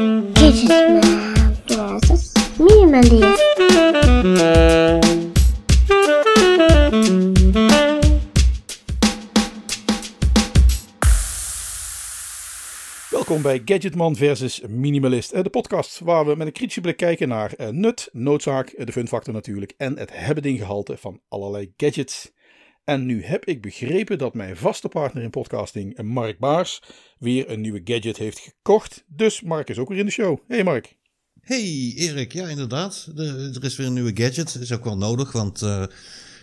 Gadgetman versus Minimalist. Welkom bij Gadgetman versus Minimalist, eh, de podcast waar we met een kritische blik kijken naar eh, nut, noodzaak, eh, de funfactor natuurlijk en het hebben-dinggehalte van allerlei gadgets. En nu heb ik begrepen dat mijn vaste partner in podcasting, Mark Baars, weer een nieuwe gadget heeft gekocht. Dus Mark is ook weer in de show. Hey Mark. Hey Erik, ja inderdaad. De- er is weer een nieuwe gadget. Dat is ook wel nodig, want eh,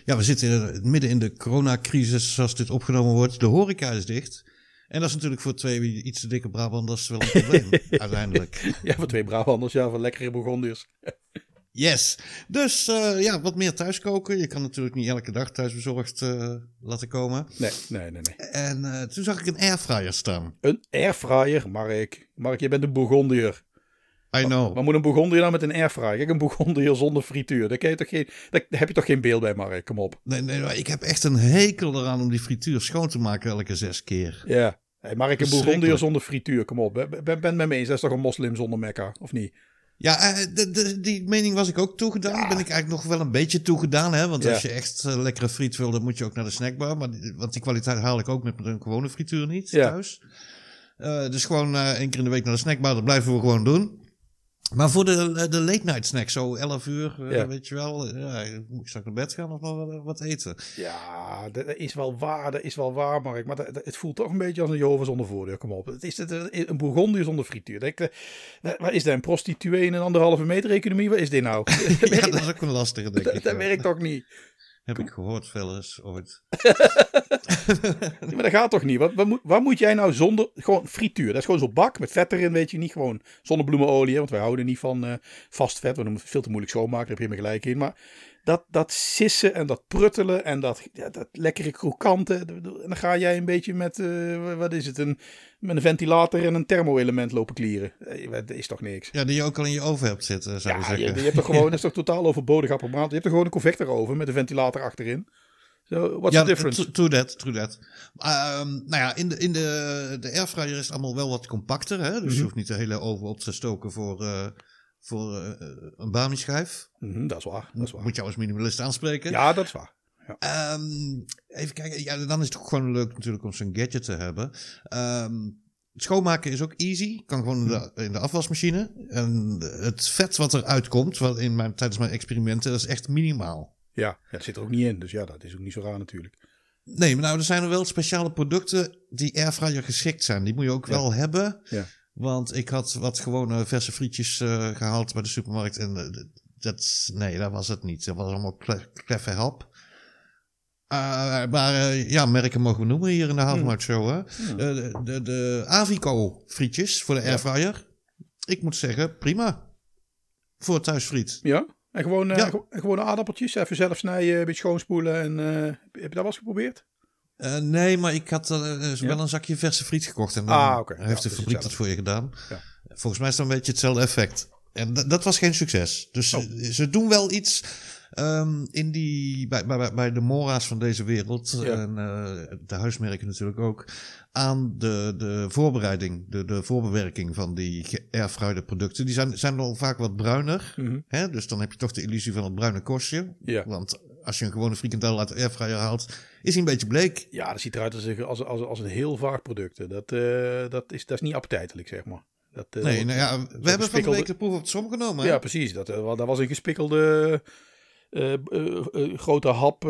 ja, we zitten midden in de coronacrisis zoals dit opgenomen wordt. De horeca is dicht. En dat is natuurlijk voor twee iets te dikke Brabanders wel een probleem, uiteindelijk. Ja, voor twee Brabanders, ja, voor lekkere Burgondiërs. Yes. Dus eh, ja, wat meer thuis koken. Je kan natuurlijk niet elke dag thuisbezorgd eh laten komen. Nee, nee, nee, nee. En eh, toen zag ik een airfryer staan. Een airfryer, Mark. Mark, je bent een Burgondiër. I know. Wat moet een Burgondiër nou met een airfryer? Kijk, een Burgondiër zonder frituur. Daar, je toch geen, daar heb je toch geen beeld bij, Mark? Kom op. Nee, nee, maar ik heb echt een hekel eraan om die frituur schoon te maken elke zes keer. Ja. Hey, Mark, een. Burgondiër zonder frituur. Kom op. Ben, ben, ben met me eens. Dat is toch een moslim zonder mekka, of niet? Ja, eh, de, de, die mening was ik ook toegedaan. Ben ik eigenlijk nog wel een beetje toegedaan. Hè? Want Ja. als je echt eh, lekkere friet wil, dan moet je ook naar de snackbar. Maar, want die kwaliteit haal ik ook met een gewone frituur niet Ja. thuis. Eh, dus gewoon eh, één keer in de week naar de snackbar. Dat blijven we gewoon doen. Maar voor de, de late night snack, zo 11 uur, eh, Ja. weet je wel. Ja, moet ik straks naar bed gaan of nog wat, eten? Ja, dat dat is wel waar. Dat is wel waar, Mark. Maar dat, dat- het voelt toch een beetje als een Jehovah zonder voordeur. Kom op. Het is het, een Burgondiër zonder frituur. Dat, eh, wat is dat? Een prostituee in een anderhalve meter economie? Wat is dit nou? dat, Ja, dat is ook een lastige, denk ik. dat ja. werkt toch niet? Heb ik gehoord wel eens ooit. Maar dat gaat toch niet? Wat, wat, moet, wat moet jij nou zonder... Gewoon frituur. Dat is gewoon zo'n bak met vet erin, weet je. Niet gewoon zonnebloemenolie. Hè, want wij houden niet van eh, vast vet. We noemen het veel te moeilijk schoonmaken. Daar heb je me gelijk in. Maar dat, dat sissen en dat pruttelen en dat, ja, dat lekkere krokante. En dan ga jij een beetje met... eh, wat is het? Een, met een ventilator en een thermo-element lopen klieren. Eh, Dat is toch niks? Ja, die je ook al in je oven hebt zitten, zou Ja, je, zeggen. je hebt toch gewoon... Dat is toch totaal overbodig apparaat. Je hebt er gewoon een convector over met een ventilator achterin. So, what's ja, the difference? True that, true that. Ehm, nou ja, in de, in de, de airfryer is het allemaal wel wat compacter. Hè? Dus Mhm. je hoeft niet de hele oven op te stoken voor, eh, voor eh, een bami-schijf. Mhm, dat is waar. Dat is waar. Moet jou als minimalist aanspreken. Ja, dat is waar. Ehm, even kijken. Ja, dan is het ook gewoon leuk natuurlijk om zo'n gadget te hebben. Ehm, schoonmaken is ook easy. Kan gewoon in de, in de afwasmachine. En het vet wat eruit komt wat in mijn, tijdens mijn experimenten, dat is echt minimaal. Ja, ja, dat zit er ook niet in. Dus ja, dat is ook niet zo raar natuurlijk. Nee, maar nou, er zijn er wel speciale producten die airfryer geschikt zijn. Die moet je ook Ja. wel hebben. Ja. Want ik had wat gewone verse frietjes eh, gehaald bij de supermarkt. En eh, dat, nee, dat was het niet. Dat was allemaal kle- kleffe hap. Eh, maar ja, merken mogen we noemen hier in de Halfmaart Show. Hè? Eh, de, de, de Avico frietjes voor de airfryer. Ik moet zeggen, prima. Voor thuisfriet. Ja? En gewoon, Ja. ge- gewone aardappeltjes, even zelf snijden, een beetje schoonspoelen. En, heb je dat wel eens geprobeerd? Eh, nee, maar ik had eh, Ja? wel een zakje verse friet gekocht. En Ah, heeft Ja, de dus fabriek dat voor je gedaan. Ja. Volgens mij is dat een beetje hetzelfde effect. En dat was geen succes. Dus Oh. ze, ze doen wel iets ehm, in die, bij, bij, bij de Mora's van deze wereld. En eh, de huismerken natuurlijk ook. Aan de, de voorbereiding, de, de voorbewerking van die geairfryde producten. Die zijn, zijn al vaak wat bruiner. Mhm. Hè? Dus dan heb je toch de illusie van het bruine kostje. Ja. Want als je een gewone frikandel uit de airfryer haalt, is hij een beetje bleek. Ja, dat ziet eruit als, een- als, als, als een heel vaag product. Dat, eh, dat, is, dat is niet appetijtelijk, zeg maar. Dat, eh, Nee, nou ja, we hebben van de gespikkelde- week de proef op de som genomen. hè? Ja, precies. Dat, eh, dat was een gespikkelde grote hap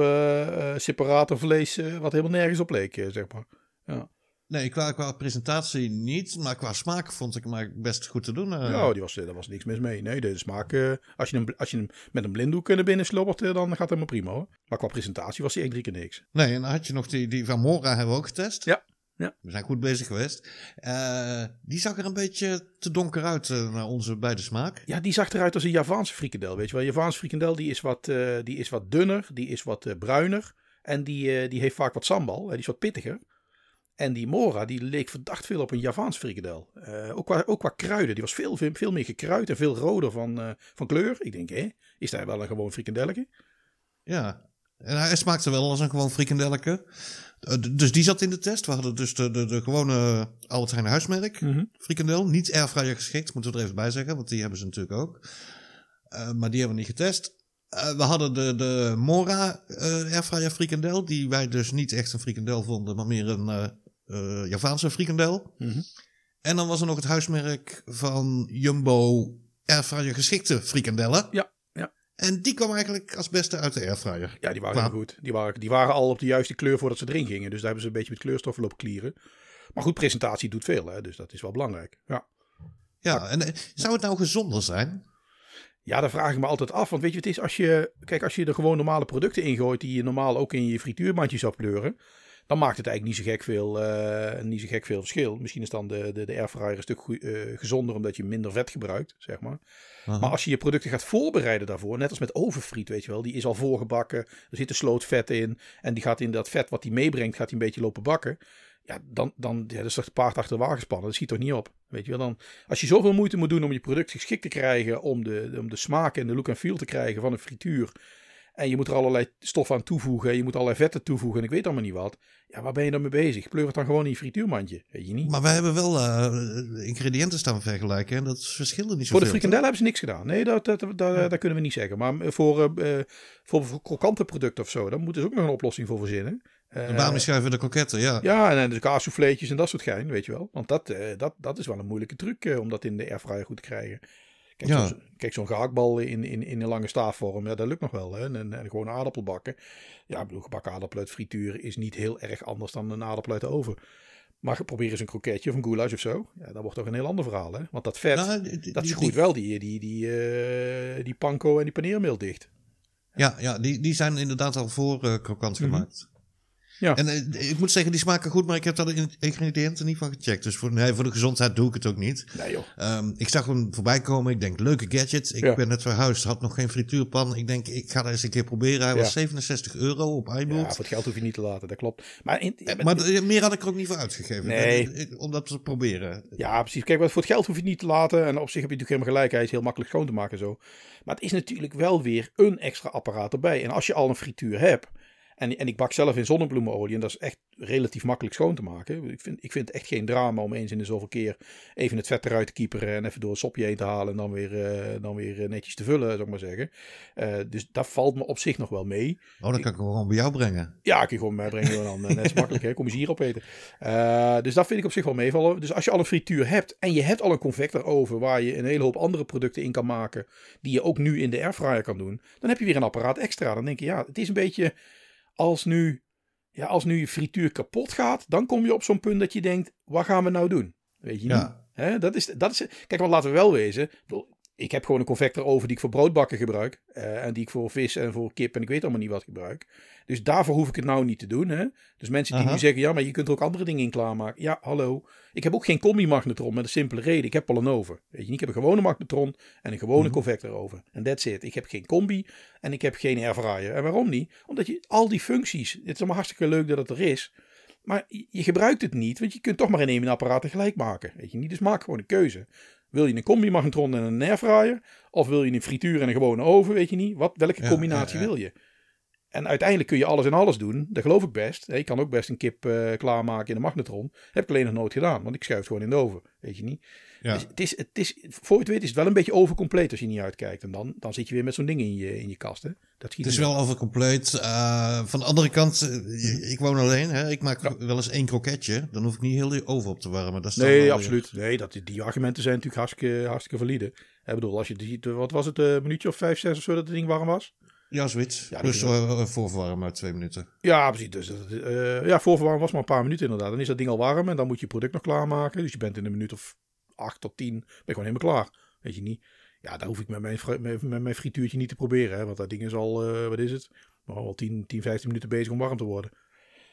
separator vlees wat helemaal nergens op leek, zeg maar. Nee, qua, qua presentatie niet, maar qua smaak vond ik hem best goed te doen. eh. Ja, die was, eh, daar was niks mis mee. Nee, de smaak, eh, als, je hem, als je hem met een blinddoek naar binnen slobbert, eh, dan gaat het prima hoor. Maar qua presentatie was hij echt drie keer niks. Nee, en dan had je nog die, die van Mora hebben we ook getest. Ja, ja. We zijn goed bezig geweest. Die zag er een beetje te donker uit naar onze beide smaak. Ja, die zag eruit als een Javaanse frikandel, weet je wel. Een Javaanse frikandel die is wat, die is wat dunner, die is wat bruiner. En die, die heeft vaak wat sambal, die is wat pittiger. En die Mora, die leek verdacht veel op een Javaans frikandel. Eh, ook, qua, ook qua kruiden, die was veel, veel, veel meer gekruid en veel roder van, eh, van kleur. Ik denk, hé, is daar wel een gewoon frikandelletje? Ja. En hij smaakte wel als een gewoon frikandelletje. Uh, dus die zat in de test. We hadden dus de, de, de gewone Albert Heijn huismerk Mhm. frikandel. Niet airfryer geschikt, moeten we er even bij zeggen. Want die hebben ze natuurlijk ook. Maar die hebben we niet getest. Uh, we hadden de, de Mora uh, airfryer frikandel. Die wij dus niet echt een frikandel vonden, maar meer een uh, Javaanse frikandel. Mhm. En dan was er nog het huismerk van Jumbo airfryer geschikte frikandellen. Ja, ja. En die kwam eigenlijk als beste uit de airfryer. Ja, die waren heel goed. Die waren, die waren al op de juiste kleur voordat ze erin gingen. Dus daar hebben ze een beetje met kleurstoffen lopen klieren. Maar goed, presentatie doet veel, hè? dus dat is wel belangrijk. Ja, ja en zou het nou gezonder zijn? Ja, daar vraag ik me altijd af. Want weet je, het is als je. Kijk, als je er gewoon normale producten ingooit. die je normaal ook in je frituurmandje zou pleuren. Dan maakt het eigenlijk niet zo gek veel, uh, niet zo gek veel verschil. Misschien is dan de, de, de airfryer een stuk uh, gezonder. omdat je minder vet gebruikt, zeg maar. Maar als je je producten gaat voorbereiden daarvoor. net als met overfriet, weet je wel. die is al voorgebakken. Er zit een sloot vet in. en die gaat in dat vet wat hij meebrengt. gaat hij een beetje lopen bakken. Ja, dan, dan ja, dat is toch het paard achter de wagen spannen. Dat schiet toch niet op. Weet je wel, dan, als je zoveel moeite moet doen om je product geschikt te krijgen, om de, om de smaak en de look en feel te krijgen van een frituur. En je moet er allerlei stof aan toevoegen. Je moet allerlei vetten toevoegen. En ik weet allemaal niet wat. Ja, waar ben je dan mee bezig? Pleur het dan gewoon in je frituurmandje. Weet je niet? Maar we hebben wel uh, ingrediënten staan vergelijken. En dat verschillen niet zo Voor de frikandel hebben ze niks gedaan. Nee, dat, dat, dat, kunnen we niet zeggen. Maar voor, uh, voor, voor krokante producten of zo, dan moeten ze ook nog een oplossing voor verzinnen. Waarom schuiven de kroketten, ja. Ja, en de kaassouffleetjes en dat soort gein, weet je wel. Want dat, uh, dat, dat is wel een moeilijke truc om dat in de airfryer goed te krijgen. Kijk, ja. zo, kijk zo'n gehaktbal in, in, in een lange staafvorm, ja, dat lukt nog wel. Hè? En, en, en gewoon aardappel bakken. Ja, ik bedoel, gebakken aardappel uit frituur is niet heel erg anders dan een aardappel uit de oven. Maar probeer eens een kroketje of een goulash of zo. Ja, dat wordt toch een heel ander verhaal, hè? Want dat vet, Nou, die- die- dat groeit wel die, die, die, eh, die panko en die paneermeel dicht. Ja, ja die, die zijn inderdaad al voor eh, krokant gemaakt. Ja. En eh, ik moet zeggen, die smaken goed, maar ik heb daar de ingrediënten niet van gecheckt. Dus voor, nee, voor de gezondheid doe ik het ook niet. Nee joh. Ehm, ik zag hem voorbij komen. Ik denk, leuke gadget. Ik Ja. ben net verhuisd, had nog geen frituurpan. Ik denk, ik ga dat eens een keer proberen. Hij Ja. was 67 euro op Ja, iBoot. voor het geld hoef je niet te laten, dat klopt. Maar, in, Eh, maar meer had ik er ook niet voor uitgegeven. Nee. Om dat te proberen. Ja, precies. Kijk, wat voor het geld hoef je niet te laten. En op zich heb je natuurlijk helemaal gelijk. Hij is heel makkelijk schoon te maken en zo. Maar het is natuurlijk wel weer een extra apparaat erbij. En als je al een frituur hebt. En, en ik bak zelf in zonnebloemenolie. En dat is echt relatief makkelijk schoon te maken. Ik vind, ik vind het echt geen drama om eens in de zoveel keer even het vet eruit te kieperen. En even door een sopje heen te halen. En dan weer, eh, dan weer eh, netjes te vullen, zou ik maar zeggen. Eh, dus dat valt me op zich nog wel mee. Oh, dan kan ik hem gewoon bij jou brengen. Ja, kun je gewoon meebrengen dan. eh, Net is makkelijk, hè? Kom eens hier opeten. Eh dus dat vind ik op zich wel meevallen. Dus als je al een frituur hebt en je hebt al een convector over waar je een hele hoop andere producten in kan maken, die je ook nu in de airfryer kan doen, dan heb je weer een apparaat extra. Dan denk je, ja, het is een beetje als nu, ja, als nu je frituur kapot gaat, dan kom je op zo'n punt dat je denkt, wat gaan we nou doen? Weet je niet? Ja. Dat is, dat is, kijk, want laten we wel wezen. Ik heb gewoon een convector over die ik voor broodbakken gebruik. eh, en die ik voor vis en voor kip en ik weet allemaal niet wat gebruik. Dus daarvoor hoef ik het nou niet te doen. Hè? Dus mensen die Aha. nu zeggen, ja, maar je kunt er ook andere dingen in klaarmaken. Ja, hallo. Ik heb ook geen combi-magnetron met een simpele reden. Ik heb al een oven. Weet je, niet? ik heb een gewone magnetron en een gewone Mhm. convector oven. En that's it. Ik heb geen combi en ik heb geen airfryer. En waarom niet? Omdat je al die functies, het is allemaal hartstikke leuk dat het er is. Maar je je gebruikt het niet, want je kunt toch maar in één apparaat tegelijk maken. Weet je niet? Dus maak gewoon een keuze. Wil je een combi-magnetron en een airfryer? Of wil je een frituur en een gewone oven? Weet je niet? Wat, welke Ja, combinatie ja, wil je? En uiteindelijk kun je alles en alles doen. Dat geloof ik best. Je kan ook best een kip eh, klaarmaken in een magnetron. Heb ik alleen nog nooit gedaan, want ik schuif gewoon in de oven. Weet je niet? Ja. Dus het is, het is, voor je het weet is het wel een beetje overcompleet als je niet uitkijkt. En dan, dan zit je weer met zo'n ding in je, in je kast. Hè? Dat Het is wel overcompleet. Eh van de andere kant, eh, ik woon alleen. Hè? Ik maak wel eens één kroketje. Dan hoef ik niet heel die oven op te warmen. Dat Nee, wel absoluut. Nee, dat, die argumenten zijn natuurlijk hartstikke, hartstikke valide. Ik bedoel, als je ziet, wat was het, een minuutje of vijf, zes of zo dat het ding warm was? Ja, zoiets. Ja, dus eh, voorverwarmen twee minuten. Ja, precies. Dus, eh, ja, voorverwarmen was maar een paar minuten inderdaad. Dan is dat ding al warm en dan moet je je product nog klaarmaken. Dus je bent in een minuut of acht tot tien, ben je gewoon helemaal klaar. Weet je niet? Ja, daar hoef ik met mijn, met, met mijn frituurtje niet te proberen. Hè, want dat ding is al, eh, wat is het? Al 10, 10, 15 minuten bezig om warm te worden.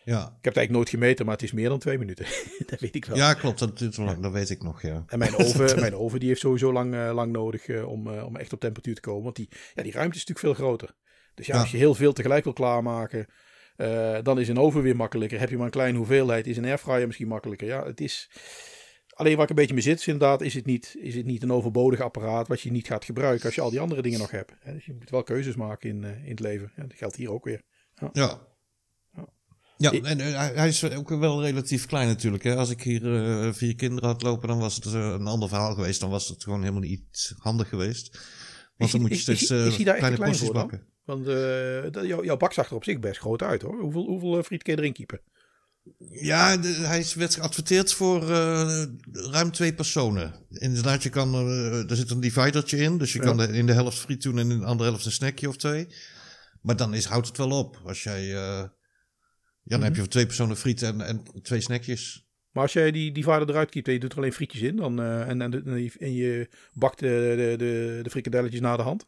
Ja, Ik heb het eigenlijk nooit gemeten, maar het is meer dan twee minuten. dat weet ik wel. ja klopt. Dat, dat weet ik nog, ja. En mijn oven, mijn oven die heeft sowieso lang, eh, lang nodig eh, om, om echt op temperatuur te komen. Want die, ja, die ruimte is natuurlijk veel groter. Dus ja, Ja. als je heel veel tegelijk wil klaarmaken, dan is een oven weer makkelijker. Heb je maar een kleine hoeveelheid, is een airfryer misschien makkelijker. Ja, het is... Alleen waar ik een beetje mee zit, is inderdaad, is het, niet, is het niet een overbodig apparaat wat je niet gaat gebruiken als je al die andere dingen nog hebt. Hè, Dus je moet wel keuzes maken in, eh, in het leven. Ja, dat geldt hier ook weer. Ja. Ja, en eh, hij- is ook wel relatief klein natuurlijk. Hè. Als ik hier eh, vier kinderen had lopen, dan was het een ander verhaal geweest. Dan was het gewoon helemaal niet handig geweest. Want dan moet je steeds is- is kleine klein porties bakken. Want jouw, jouw bak zag er op zich best groot uit hoor. Hoeveel, hoeveel friet kun je erin kiepen? Ja, de- hij werd geadverteerd voor eh, ruim twee personen. Inderdaad, je kan, eh, er zit een dividertje in. Dus je Ja. kan de- in de helft friet doen en in de andere helft een snackje of twee. Maar dan is, houdt het wel op. Als jij, eh, ja, dan heb je voor twee personen friet en, en twee snackjes. Maar als jij die divider eruit kiept en je doet er alleen frietjes in dan, en, en, en je- bakt de, de, de, de frikadelletjes na de hand.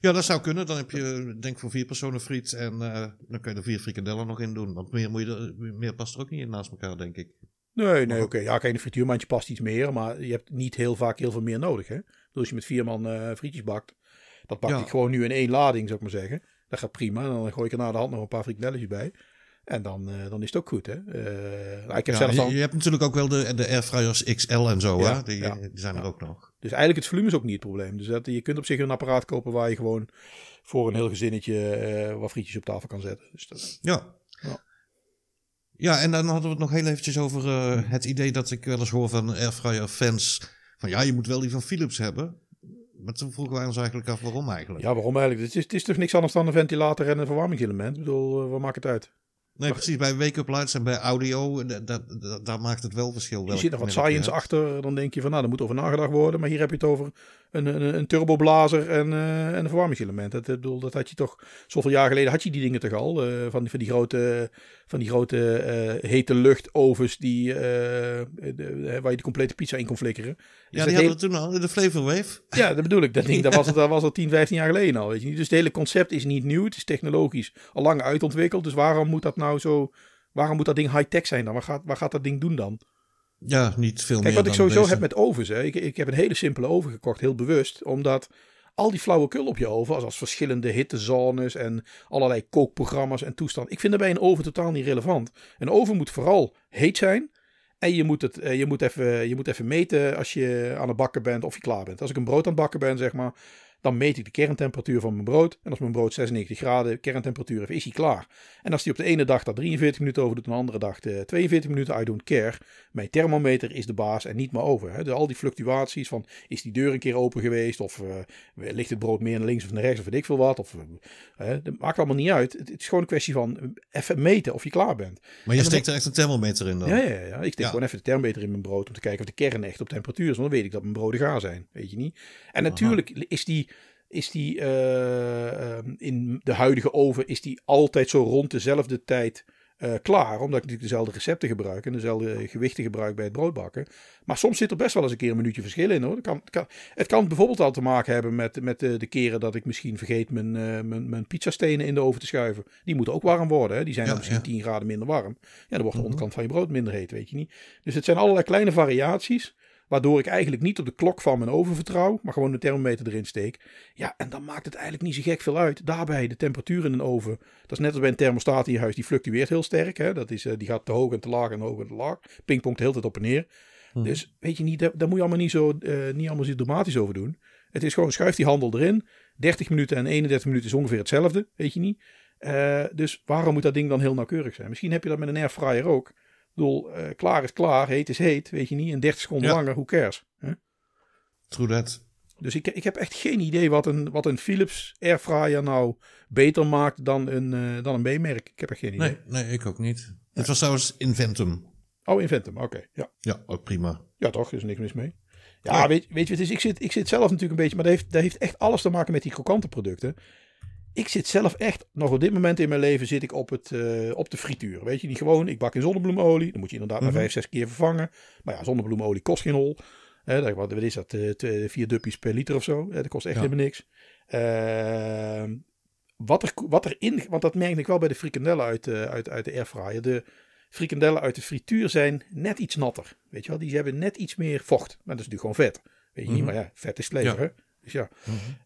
Ja, dat zou kunnen. Dan heb je, denk voor vier personen friet en eh, dan kun je er vier frikadellen nog in doen. Want meer, moet je er, meer past er ook niet in naast elkaar, denk ik. Nee, nee, oké. Ja, kijk, een frituurmandje past iets meer, maar je hebt niet heel vaak heel veel meer nodig. Hè? Dus als je met vier man eh, frietjes bakt, dat bak Ja. ik gewoon nu in één lading, zou ik maar zeggen. Dat gaat prima. En dan gooi ik er na de hand nog een paar frikadelletjes bij. En dan, eh, dan is het ook goed, hè. Eh, nou, ik heb Ja, zelf je, hebt natuurlijk ook wel de, de airfryers XL en zo, Ja, hè? Die, die zijn er ook nog. Dus eigenlijk het volume is ook niet het probleem. Dus dat, je kunt op zich een apparaat kopen waar je gewoon voor een heel gezinnetje eh, wat frietjes op tafel kan zetten. Dus dat, Ja. Ja. Ja, en dan hadden we het nog heel eventjes over eh, het idee dat ik wel eens hoor van airfryer fans. Van ja, je moet wel die van Philips hebben. Maar toen vroegen wij ons eigenlijk af waarom eigenlijk. ja, waarom eigenlijk? Het is, het is toch niks anders dan een ventilator en een verwarmingselement? Ik bedoel, eh, wat maakt het uit? Nee, precies. Bij wake-up lights en bij audio, da- da- da- daar maakt het wel verschil. Je zit er wat science achter, dan denk je van nou, daar moet over nagedacht worden. Maar hier heb je het over een, een, een turboblazer en, eh, en een verwarmingselement. Dat, bedoel, dat had je toch, zoveel jaar geleden had je die dingen toch al. eh, van, die- van die grote, van die grote eh, hete luchtovens die, de- waar je de complete pizza in kon flikkeren. Dus Ja, die hadden we toen al, de Flavor Wave. Ja, dat bedoel ik. Dat ding, dat was, het, dat was al 10, 15 jaar geleden al. Weet je niet? Dus het hele concept is niet nieuw. Het is technologisch al lang uitontwikkeld. Dus waarom moet dat nou zo... Waarom moet dat ding high-tech zijn dan? Waar gaat, waar gaat dat ding doen dan? Ja, niet veel Kijk, meer wat ik sowieso deze. heb met ovens. Hè. Ik, ik heb een hele simpele oven gekocht, heel bewust. Omdat al die flauwekul op je oven, als, als verschillende hittezones en allerlei kookprogramma's en toestand. Ik vind dat bij een oven totaal niet relevant. Een oven moet vooral heet zijn. En je moet, het, eh, je, moet even, je moet even meten als je aan het bakken bent of je klaar bent. Als ik een brood aan het bakken ben, zeg maar, dan meet ik de kerntemperatuur van mijn brood. En als mijn brood 96 graden kerntemperatuur heeft, is hij klaar. En als hij op de ene dag daar 43 minuten over doet, en de andere dag eh, 42 minuten, I don't care. Mijn thermometer is de baas en niet mijn oven. Hè. Dus al die fluctuaties van, is die deur een keer open geweest? Of eh, ligt het brood meer naar links of naar rechts of weet ik veel wat? Of, hè, dat maakt allemaal niet uit. Het, het is gewoon een kwestie van eh, even meten of je klaar bent. Maar je steekt er echt een thermometer in dan? Ja, ja, ja. Ik steek Ja. gewoon even de thermometer in mijn brood om te kijken of de kern echt op temperatuur is. Want dan weet ik dat mijn broden gaar zijn. Weet je niet? En natuurlijk is die, is die eh, ehm, in de huidige oven is die altijd zo rond dezelfde tijd eh, klaar. Omdat ik natuurlijk dezelfde recepten gebruik en dezelfde gewichten gebruik bij het broodbakken. Maar soms zit er best wel eens een keer een minuutje verschil in hoor. Dat kan, kan, het kan bijvoorbeeld al te maken hebben met, met de, de keren dat ik misschien vergeet mijn, eh mijn, mijn pizzastenen in de oven te schuiven. Die moeten ook warm worden. Hè? Die zijn Ja, dan misschien ja. 10 graden minder warm. Ja, dan wordt de Mhm. onderkant van je brood minder heet, weet je niet. Dus het zijn allerlei kleine variaties. Waardoor ik eigenlijk niet op de klok van mijn oven vertrouw, maar gewoon de thermometer erin steek. Ja, en dan maakt het eigenlijk niet zo gek veel uit. Daarbij de temperatuur in een oven. Dat is net als bij een thermostaat in je huis, die fluctueert heel sterk. Hè? Dat is, eh, die gaat te hoog en te laag en hoog en te laag. Pingpongt de hele tijd op en neer. Mhm. Dus weet je niet, daar, daar moet je allemaal niet zo, eh, niet allemaal zo dramatisch over doen. Het is gewoon, schuif die handel erin. 30 minuten en 31 minuten is ongeveer hetzelfde, weet je niet. Eh, dus waarom moet dat ding dan heel nauwkeurig zijn? Misschien heb je dat met een airfryer ook. Bedoel, eh, klaar is klaar, heet is heet, weet je niet. En 30 seconden Ja. langer, who cares? Hè? True that. Dus ik, ik heb echt geen idee wat een, wat een Philips airfryer nou beter maakt dan een, eh, dan een B-merk. Ik heb echt geen idee. Nee, nee, ik ook niet. Het was trouwens Inventum. Oh, Inventum, oké. Ja. Ja, ook prima. ja, toch? Er is niks mis mee. Ja, Ja. Weet, weet je, het is, ik, zit, ik zit zelf natuurlijk een beetje, maar dat heeft, dat heeft echt alles te maken met die krokante producten. Ik zit zelf echt, nog op dit moment in mijn leven, zit ik op, het, eh, op de frituur. Weet je, niet gewoon, ik bak in zonnebloemolie. Dan moet je inderdaad Mhm. maar vijf, zes keer vervangen. Maar ja, zonnebloemolie kost geen hol. Hè, dat- wat, is dat? eh, vier duppies per liter of zo. Hè, dat kost echt Ja. helemaal niks. Ehm, wat, er, wat erin, want dat merk ik wel bij de frikandellen uit, eh, uit, uit de airfryer. De frikandellen uit de frituur zijn net iets natter. Weet je wel, die hebben net iets meer vocht. Maar dat is natuurlijk gewoon vet. Weet je niet, Mhm. maar ja, vet is Ja. Dus ja.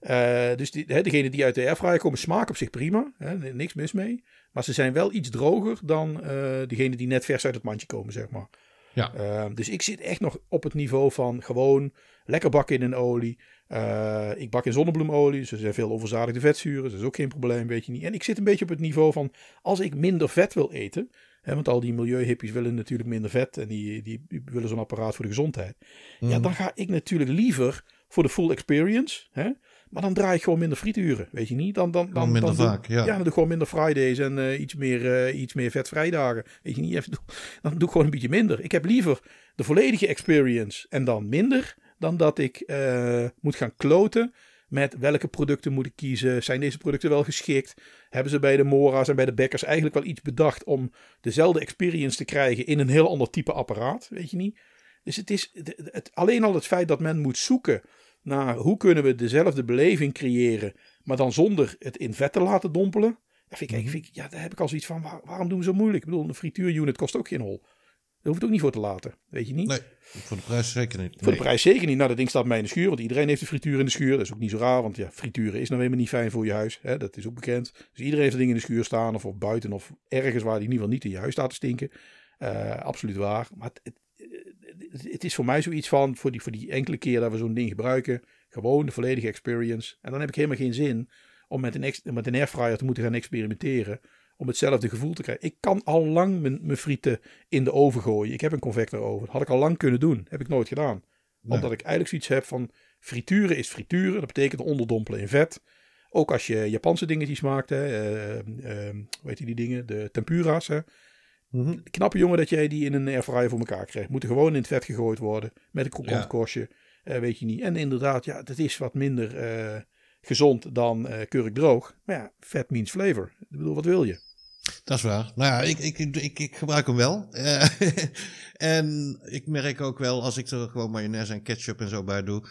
Eh, dus die, hè, degene die uit de airfryer komen, smaken op zich prima. Hè, niks mis mee. Maar ze zijn wel iets droger dan eh degene die net vers uit het mandje komen, zeg maar. Ja. Ehm, dus ik zit echt nog op het niveau van gewoon lekker bakken in een olie. Eh, ik bak in zonnebloemolie, dus er zijn veel overzadigde vetzuren. Dus dat is ook geen probleem, weet je niet. En ik zit een beetje op het niveau van als ik minder vet wil eten. Hè, want al die milieuhippies willen natuurlijk minder vet en die, die, die willen zo'n apparaat voor de gezondheid. Ja, Mhm. dan ga ik natuurlijk liever voor de full experience. Hè? Maar dan draai ik gewoon minder frituren, weet je niet? Dan, dan, dan, minder dan doe- vaak, ja. ja, dan doe ik gewoon minder Fridays en eh, iets, meer, eh, iets meer vetvrijdagen. Weet je niet? Even, dan doe ik gewoon een beetje minder. Ik heb liever de volledige experience en dan minder. Dan dat ik eh, moet gaan kloten met welke producten moet ik kiezen. Zijn deze producten wel geschikt? Hebben ze bij de Mora's en bij de Bekkers eigenlijk wel iets bedacht om dezelfde experience te krijgen in een heel ander type apparaat? Weet je niet? Dus het is het, het- alleen al het feit dat men moet zoeken naar hoe kunnen we dezelfde beleving creëren, maar dan zonder het in vet te laten dompelen. Vind ik, Mhm. vind ik- ja, daar heb ik al zoiets van, waar- waarom doen we zo moeilijk? Ik bedoel, een frituurunit kost ook geen hol. Daar hoeft het ook niet voor te laten, weet je niet? Nee, voor de prijs zeker niet. Voor de prijs zeker niet. Nou, dat ding staat mij in de schuur, want iedereen heeft een frituur in de schuur. Dat is ook niet zo raar, want ja, frituren is nou helemaal niet fijn voor je huis. Hè? Dat is ook bekend. Dus iedereen heeft een ding in de schuur staan, of op buiten, of ergens waar die in ieder geval niet in je huis staat te stinken. Eh, absoluut waar. Maar het, het, is voor mij zoiets van, voor die, voor die enkele keer dat we zo'n ding gebruiken, gewoon de volledige experience. En dan heb ik helemaal geen zin om met een, met een airfryer te moeten gaan experimenteren. Om hetzelfde gevoel te krijgen. Ik kan al lang mijn, mijn frieten in de oven gooien. Ik heb een convector oven. Dat had ik al lang kunnen doen. Heb ik nooit gedaan. Nee. Omdat ik eigenlijk zoiets heb van frituren is frituren. Dat betekent onderdompelen in vet. Ook als je Japanse dingetjes maakt. Hè, eh, eh, hoe heet die dingen? De tempura's. Hè. Mhm. Knappe jongen dat jij die in een airfryer voor elkaar krijgt. Moeten gewoon in het vet gegooid worden. Met een krokant Ja. korstje. eh, weet je niet. En inderdaad, ja, dat is wat minder eh, gezond dan eh kurk droog. Maar ja, vet means flavor. Ik bedoel, wat wil je? Dat is waar. Nou ja, ik, ik, ik, ik gebruik hem wel. En ik merk ook wel, als ik er gewoon mayonaise en ketchup en zo bij doe.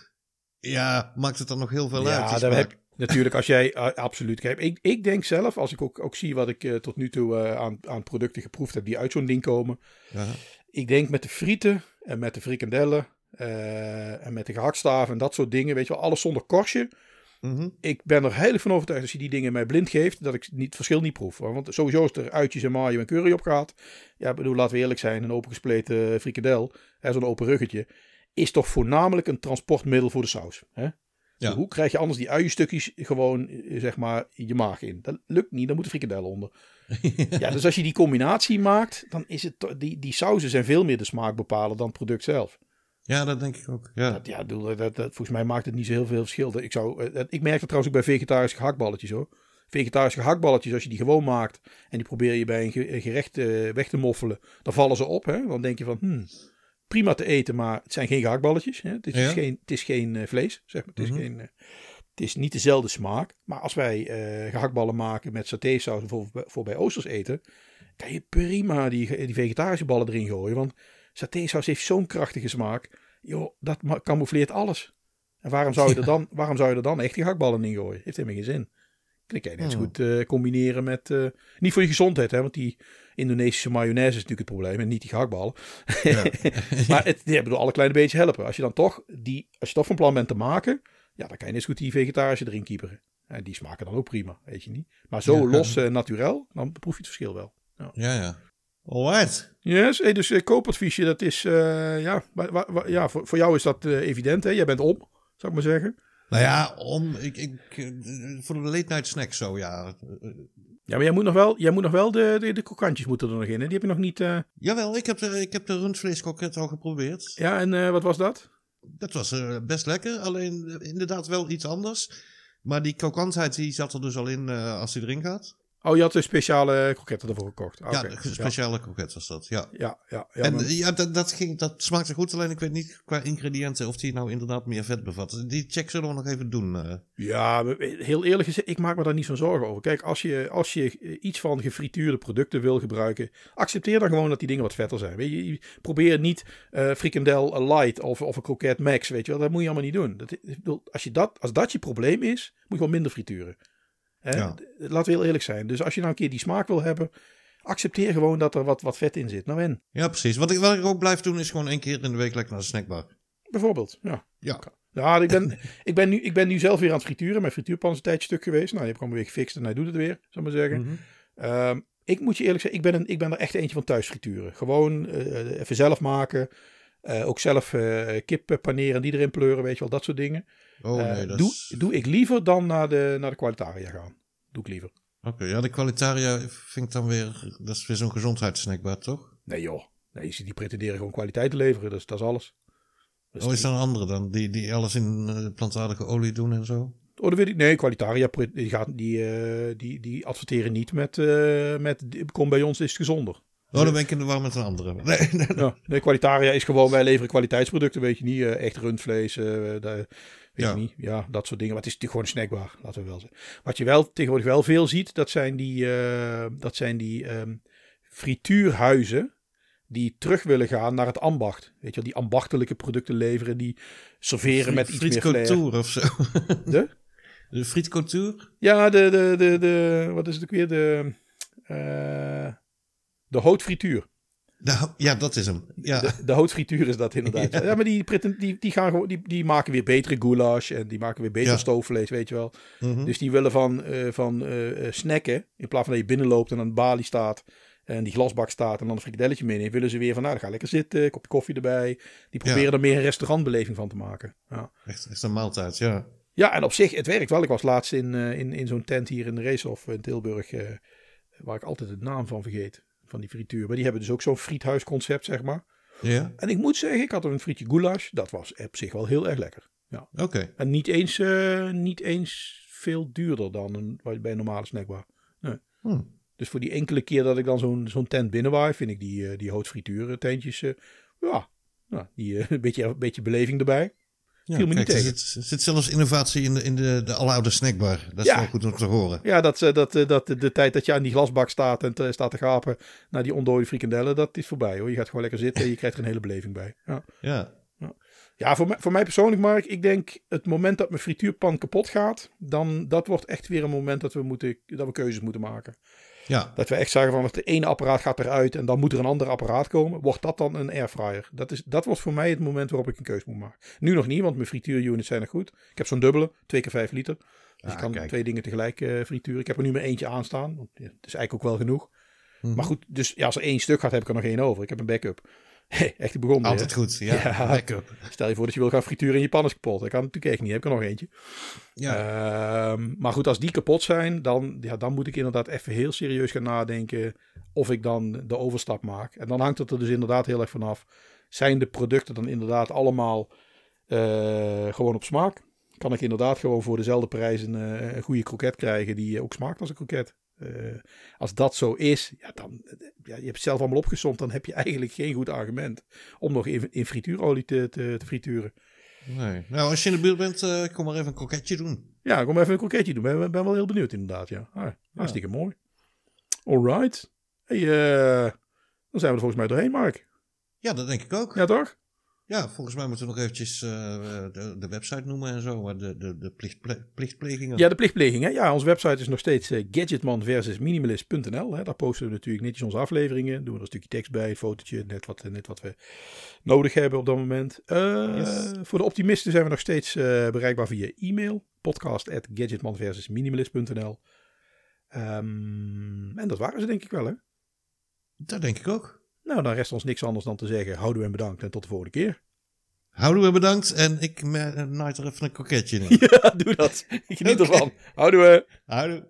Ja, maakt het dan nog heel veel uit. Ja, daar smaak. heb, natuurlijk als jij eh, absoluut kijk, ik, ik denk zelf, als ik ook, ook zie wat ik eh, tot nu toe eh, aan, aan producten geproefd heb die uit zo'n ding komen. Ja. Ik denk met de frieten en met de frikandellen en met de gehaktstaven en dat soort dingen, weet je wel, alles zonder korstje. Mhm. Ik ben er heilig van overtuigd als je die dingen mij blind geeft, dat ik niet, het verschil niet proef. Want sowieso is er uitjes en mayo en curry op gaat. Ja, bedoel, laten we eerlijk zijn, een opengespleten frikandel, hè, zo'n open ruggetje, is toch voornamelijk een transportmiddel voor de saus. Hè? Ja. Hoe krijg je anders die uienstukjes gewoon, eh, zeg maar, je maag in? Dat lukt niet, dan moet de frikandel onder. ja, dus als je die combinatie maakt, dan is het, die, die sauzen zijn veel meer de smaak bepalen dan het product zelf. ja, dat denk ik ook. Ja. Dat, ja, dat, dat, volgens mij maakt het niet zo heel veel verschil. Ik, zou, eh, dat- ik merk dat trouwens ook bij vegetarische gehaktballetjes hoor. Vegetarische gehaktballetjes, als je die gewoon maakt en die probeer je bij een gerecht eh, weg te moffelen, dan vallen ze op. Hè? Dan denk je van, hmm, prima te eten, maar het zijn geen gehaktballetjes. Hè? Het, is Ja. geen, het is geen eh, vlees, zeg maar. Het is, Mhm. geen, eh, het is niet dezelfde smaak. Maar als wij eh gehaktballen maken met satésaus voor, voor bij oosters eten, kan je prima die, die vegetarische ballen erin gooien. Want satésaus heeft zo'n krachtige smaak. Joh, dat camoufleert alles. En waarom zou je er dan, waarom zou je er dan echt gehaktballen in gooien? Heeft helemaal geen zin. Dan kan je net zo Hmm. goed combineren met... niet voor je gezondheid, hè, want die Indonesische mayonaise is natuurlijk het probleem. En niet die gehaktballen. Ja. maar het, ja, bedoel, alle kleine beetje helpen. Als je dan toch, die, als je toch van plan bent te maken... Ja, dan kan je net zo goed die vegetarische erin kieperen. En die smaken dan ook prima, weet je niet. Maar zo Ja. los en naturel, dan proef je het verschil wel. ja, ja. Alright. Yes, hey, dus uh, koopadviesje, dat is, eh, ja, wa- wa- wa- ja voor, voor jou is dat evident, hè? Jij bent om, zou ik maar zeggen. Nou ja, om, ik, ik, voor de late night snack zo, ja. Ja, maar jij moet nog wel, jij moet nog wel de, de, de krokantjes moeten er nog in, hè? Die heb je nog niet, eh, Jawel, ik heb de, ik heb de rundvleeskroket al geprobeerd. ja, en eh, wat was dat? Dat was eh, best lekker, alleen inderdaad wel iets anders. Maar die krokantheid die zat er dus al in als die erin gaat. Oh, je had een speciale kroketten ervoor gekocht. Ah, ja, speciale kroket was dat, ja. Ja, ja, ja. en maar- eh, ja, dat, dat, ging, dat smaakte goed, alleen ik weet niet qua ingrediënten of die nou inderdaad meer vet bevat. Die check zullen we nog even doen. eh. Ja, maar heel eerlijk gezegd, ik maak me daar niet zo'n zorgen over. Kijk, als je, als je eh, iets van gefrituurde producten wil gebruiken, accepteer dan gewoon dat die dingen wat vetter zijn. Weet je, je probeer niet eh frikandel light of, of een kroket max, weet je wel. Dat moet je allemaal niet doen. Dat, als, je dat, als dat je probleem is, moet je gewoon minder frituren. Hè? Ja. Laten we heel eerlijk zijn. Dus als je nou een keer die smaak wil hebben, accepteer gewoon dat er wat, wat vet in zit. Nou en, Ja, precies. Wat ik, wat ik ook blijf doen is gewoon één keer in de week lekker naar de snackbar. bijvoorbeeld. Ja. Ja. Ja, ik ben, ik, ben nu, ik ben nu zelf weer aan het frituren. Mijn frituurpan is een tijdje stuk geweest. Nou, die heb ik allemaal weer gefixt en hij doet het weer, ik maar zeggen. Mhm. Ehm, ik moet je eerlijk zeggen, ik ben, een, ik ben er echt eentje van thuis frituren. Gewoon eh, even zelf maken. Eh, ook zelf eh kip paneren, die erin pleuren, weet je wel, dat soort dingen. Oh Eh, nee, dat doe, is... doe ik liever dan naar de, naar de Qualitaria gaan. Doe ik liever. Oké, ja, de Qualitaria vind ik dan weer... Dat is weer zo'n gezondheidssnackbar, toch? Nee joh, nee, die pretenderen gewoon kwaliteit te leveren, dus dat is alles. Dus Oh, is er een andere dan? Die, die alles in eh, plantaardige olie doen en zo? Oh, dat weet ik. Nee, Qualitaria die, gaat, die, eh, die, die adverteren niet met, eh, met kom bij ons is het gezonder. Oh, dan ben ik in de war met een andere. Nee, nee, Ja, nee, Qualitaria is gewoon, wij leveren kwaliteitsproducten, weet je niet. eh, echt rundvlees, eh, daar- weet Ja. je niet. Ja, dat soort dingen. Maar het is gewoon snackbar, laten we wel zeggen. Wat je wel tegenwoordig wel veel ziet, dat zijn die, eh, dat zijn die ehm, frituurhuizen die terug willen gaan naar het ambacht. Weet je wel, die ambachtelijke producten leveren, die serveren met iets meer flair. of zo. De? De friet couture? Ja, de, de, de, de, wat is het ook weer? De, eh de houtfrituur. De- ja, dat is hem. Ja, De, de houtfrituur is dat inderdaad. Ja, Ja. maar die, die, die, gaan gewoon, die, die maken weer betere goulash en die maken weer beter Ja. stoofvlees, weet je wel. Mhm. Dus die willen van, eh, van eh, eh, snacken, in plaats van dat je binnenloopt en aan de balie staat en die glasbak staat en dan een frikadelletje meeneemt, willen ze weer van, nou, dan ga lekker zitten, kopje koffie erbij. Die proberen Ja. er meer een restaurantbeleving van te maken. Ja. echt, echt een maaltijd, ja. Ja, en op zich, het werkt wel. Ik was laatst in, in, in zo'n tent hier in de Racehof in Tilburg, waar ik altijd de naam van vergeet, van die frituur. Maar die hebben dus ook zo'n friethuisconcept, zeg maar. Ja, En ik moet zeggen, ik had een frietje goulash. Dat was op zich wel heel erg lekker. Ja. oké. En niet eens, eh, niet eens veel duurder dan een, bij een normale snackbar. Hm. Dus voor die enkele keer dat ik dan zo'n zo'n tent binnenwaai, vind ik die, eh, die houtfrituur tentjes, eh, ja, ja die, een, beetje, een beetje beleving erbij. Ja, Viel me niet kijk, er tegen. zit, er zit zelfs innovatie in de, in de, de aloude snackbar. Dat is Ja. wel goed om te horen. Ja, dat, eh, dat, eh, dat de, tijd dat je aan die glasbak staat en te- staat te gapen naar die ondode frikandellen, dat is voorbij hoor. Je gaat gewoon lekker zitten en je krijgt er een hele beleving bij. Ja, Ja, ja voor, mij, voor mij persoonlijk, Mark, ik denk het moment dat mijn frituurpan kapot gaat, dan dat wordt echt weer een moment dat we, moeten, dat we keuzes moeten maken. Ja. Dat we echt zeggen van het ene apparaat gaat eruit en dan moet er een ander apparaat komen. Wordt dat dan een airfryer? Dat, is, dat wordt voor mij het moment waarop ik een keuze moet maken. Nu nog niet, want mijn frituurunits zijn nog goed. Ik heb zo'n dubbele, 2 keer 5 liter. Dus Ah, ik kan kijk. twee dingen tegelijk eh frituren. Ik heb er nu maar eentje aanstaan. Want ja, het is eigenlijk ook wel genoeg. Mhm. Maar goed, dus ja, als er één stuk gaat, heb ik er nog één over. Ik heb een backup. Echt begonnen. hè? Altijd goed. Ja, Ja. backup. Stel je voor dat je wil gaan frituren en je pan is kapot. Dat kan natuurlijk echt niet. Heb ik er nog eentje. Ja. Ehm, maar goed, als die kapot zijn, dan, ja, dan moet ik inderdaad even heel serieus gaan nadenken of ik dan de overstap maak. En dan hangt het er dus inderdaad heel erg vanaf. Zijn de producten dan inderdaad allemaal eh, gewoon op smaak? Kan ik inderdaad gewoon voor dezelfde prijs een, eh, een goede kroket krijgen die ook smaakt als een kroket? Eh, als dat zo is, ja, dan, ja, je hebt het zelf allemaal opgezomd, dan heb je eigenlijk geen goed argument om nog in, in frituurolie te, te, te frituren. Nee. Nou, als je in de buurt bent, eh, kom maar even een kroketje doen. Ja, ik kom even een kroketje doen. Ben, ben wel heel benieuwd inderdaad, ja. Ah, hartstikke mooi. Alright. Hey, eh, dan zijn we er volgens mij doorheen, Mark. Ja, dat denk ik ook. Ja, toch? Ja, volgens mij moeten we nog eventjes eh, de, de website noemen en zo. Maar de, de, de plichtple- plichtplegingen. Ja, de plichtpleging. Hè? Ja, onze website is nog steeds eh, gadgetman versus minimalist.nl. Daar posten we natuurlijk netjes onze afleveringen. Doen we er een stukje tekst bij, een fotootje, net wat, net wat we nodig hebben op dat moment. Eh, Yes. Voor de optimisten zijn we nog steeds eh, bereikbaar via e-mail. Podcast at gadgetman versus minimalist.nl. Ehm, en dat waren ze denk ik wel, hè? Dat denk ik ook. Nou, dan rest ons niks anders dan te zeggen. Houden en bedankt en tot de volgende keer. Houden we bedankt en ik naait er even een kroketje in. Ja, doe dat. Ik geniet Oké. ervan. Houden we. Houden.